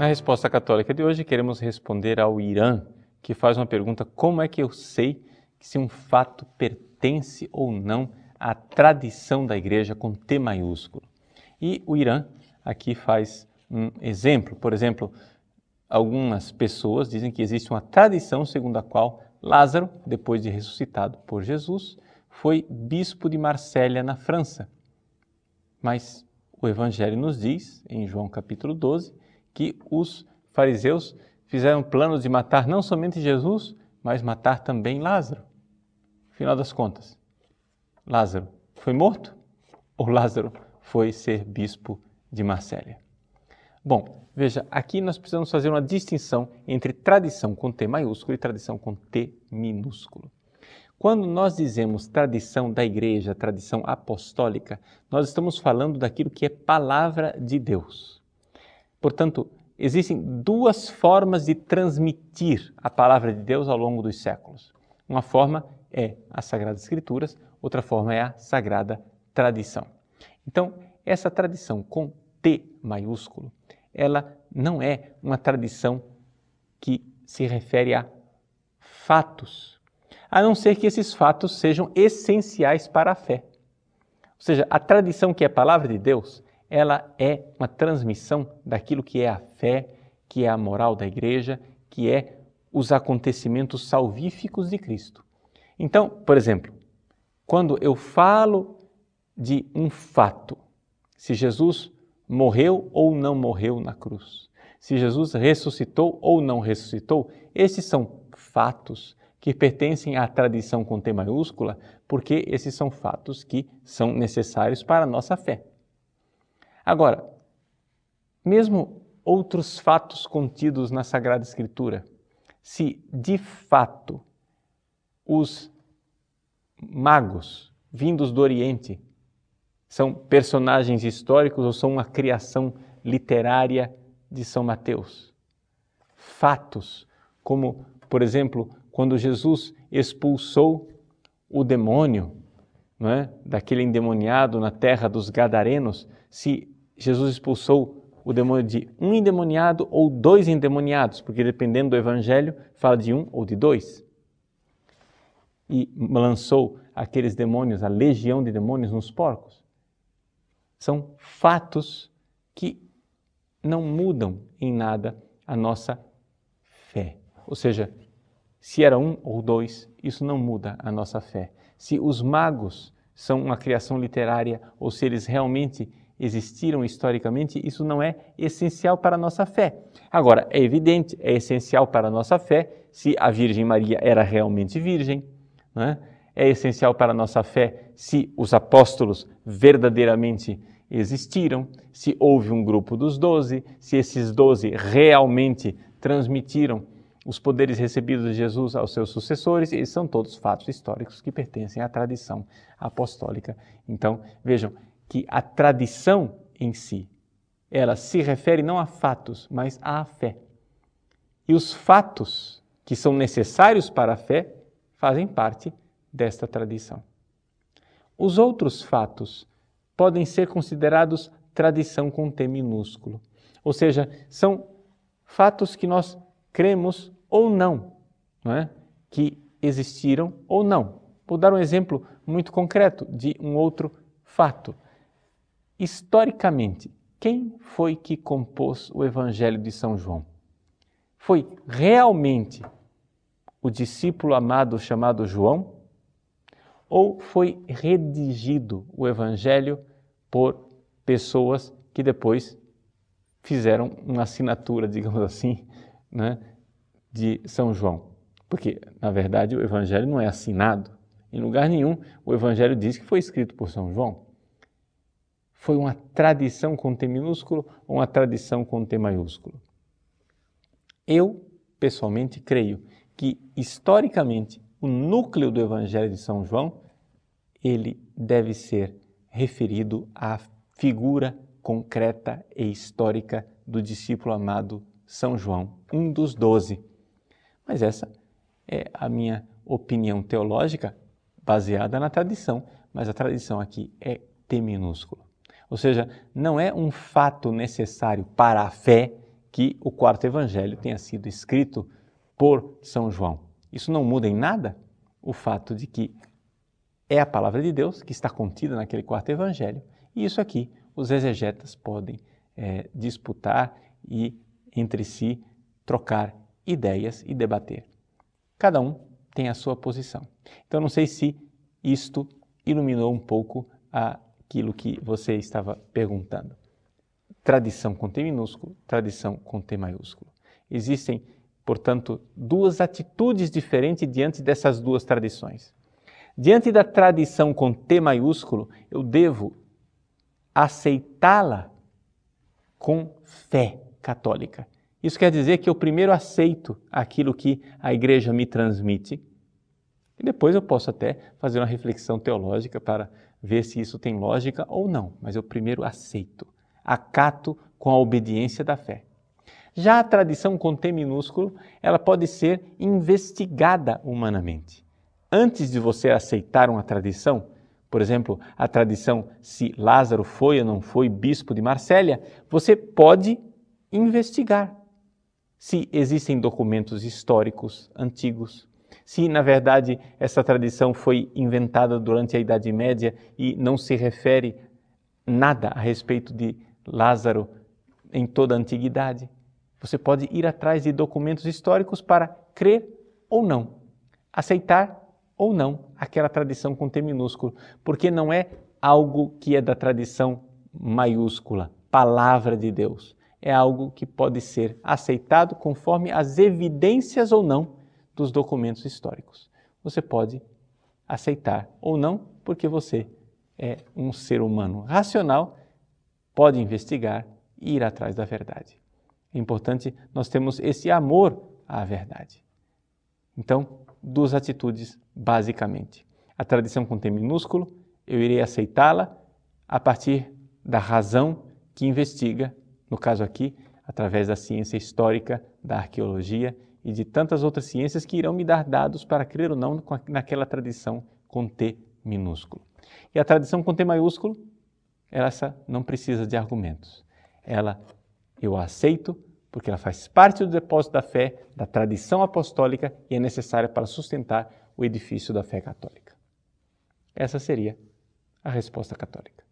Na resposta católica de hoje, queremos responder ao Irã, que faz uma pergunta: como é que eu sei se um fato pertence ou não à tradição da igreja com T maiúsculo? E o Irã aqui faz um exemplo. Por exemplo, algumas pessoas dizem que existe uma tradição segundo a qual Lázaro, depois de ressuscitado por Jesus, foi bispo de Marsella, na França. Mas o Evangelho nos diz, em João capítulo 12, que os fariseus fizeram planos de matar não somente Jesus, mas matar também Lázaro. Final das contas, Lázaro foi morto ou Lázaro foi ser bispo de Marsella? Bom, veja, aqui nós precisamos fazer uma distinção entre tradição com T maiúsculo e tradição com T minúsculo. Quando nós dizemos tradição da igreja, tradição apostólica, nós estamos falando daquilo que é palavra de Deus. Portanto, existem duas formas de transmitir a palavra de Deus ao longo dos séculos. Uma forma é as Sagradas Escrituras, outra forma é a Sagrada Tradição. Então, essa tradição com T maiúsculo, ela não é uma tradição que se refere a fatos, a não ser que esses fatos sejam essenciais para a fé. Ou seja, a tradição que é a palavra de Deus, ela é uma transmissão daquilo que é a fé, que é a moral da igreja, que é os acontecimentos salvíficos de Cristo. Então, por exemplo, quando eu falo de um fato, se Jesus morreu ou não morreu na cruz, se Jesus ressuscitou ou não ressuscitou, esses são fatos que pertencem à tradição com T maiúscula, porque esses são fatos que são necessários para a nossa fé. Agora, mesmo outros fatos contidos na Sagrada Escritura, se de fato os magos vindos do Oriente são personagens históricos ou são uma criação literária de São Mateus. Fatos, como, por exemplo, quando Jesus expulsou o demônio não é, daquele endemoniado na terra dos Gadarenos, se Jesus expulsou o demônio de um endemoniado ou dois endemoniados, porque dependendo do evangelho, fala de um ou de dois. E lançou aqueles demônios, a legião de demônios, nos porcos. São fatos que não mudam em nada a nossa fé. Ou seja, se era um ou dois, isso não muda a nossa fé. Se os magos são uma criação literária ou se eles realmente existiram historicamente, isso não é essencial para a nossa fé. Agora, é evidente, é essencial para a nossa fé se a Virgem Maria era realmente virgem, é? é essencial para a nossa fé se os apóstolos verdadeiramente existiram, se houve um grupo dos doze, se esses doze realmente transmitiram os poderes recebidos de Jesus aos seus sucessores, e são todos fatos históricos que pertencem à tradição apostólica. Então, vejam que a tradição em si, ela se refere não a fatos, mas à fé. E os fatos que são necessários para a fé fazem parte desta tradição. Os outros fatos podem ser considerados tradição com T minúsculo, ou seja, são fatos que nós cremos ou não, não é? que existiram ou não. Vou dar um exemplo muito concreto de um outro fato. Historicamente, quem foi que compôs o Evangelho de São João? Foi realmente o discípulo amado chamado João? Ou foi redigido o Evangelho por pessoas que depois fizeram uma assinatura, digamos assim, né, de São João. Porque, na verdade, o Evangelho não é assinado. Em lugar nenhum, o Evangelho diz que foi escrito por São João. Foi uma tradição com T minúsculo ou uma tradição com T maiúsculo? Eu, pessoalmente, creio que, historicamente, o núcleo do Evangelho de São João, ele deve ser referido à figura concreta e histórica do discípulo amado São João, um dos doze. Mas essa é a minha opinião teológica baseada na tradição, mas a tradição aqui é T minúsculo. Ou seja, não é um fato necessário para a fé que o quarto evangelho tenha sido escrito por São João. Isso não muda em nada o fato de que é a palavra de Deus que está contida naquele quarto evangelho. E isso aqui os exegetas podem é, disputar e entre si trocar ideias e debater. Cada um tem a sua posição. Então, não sei se isto iluminou um pouco aquilo que você estava perguntando. Tradição com T minúsculo, tradição com T maiúsculo. Existem, portanto, duas atitudes diferentes diante dessas duas tradições. Diante da tradição com T maiúsculo, eu devo aceitá-la com fé católica. Isso quer dizer que eu primeiro aceito aquilo que a igreja me transmite e depois eu posso até fazer uma reflexão teológica para ver se isso tem lógica ou não, mas eu primeiro aceito, acato com a obediência da fé. Já a tradição com T minúsculo, ela pode ser investigada humanamente. Antes de você aceitar uma tradição, por exemplo, a tradição se Lázaro foi ou não foi bispo de Marsella, você pode investigar se existem documentos históricos antigos, se na verdade essa tradição foi inventada durante a Idade Média e não se refere nada a respeito de Lázaro em toda a antiguidade. Você pode ir atrás de documentos históricos para crer ou não, aceitar ou não aquela tradição com T minúsculo, porque não é algo que é da tradição maiúscula, palavra de Deus. É algo que pode ser aceitado conforme as evidências ou não dos documentos históricos. Você pode aceitar ou não, porque você é um ser humano racional, pode investigar e ir atrás da verdade. É importante nós termos esse amor à verdade. Então, duas atitudes basicamente. A tradição com T minúsculo, eu irei aceitá-la a partir da razão que investiga, no caso aqui, através da ciência histórica, da arqueologia e de tantas outras ciências que irão me dar dados para crer ou não naquela tradição com T minúsculo. E a tradição com T maiúsculo, essa não precisa de argumentos. Ela eu a aceito porque ela faz parte do depósito da fé, da tradição apostólica e é necessária para sustentar o edifício da fé católica. Essa seria a resposta católica.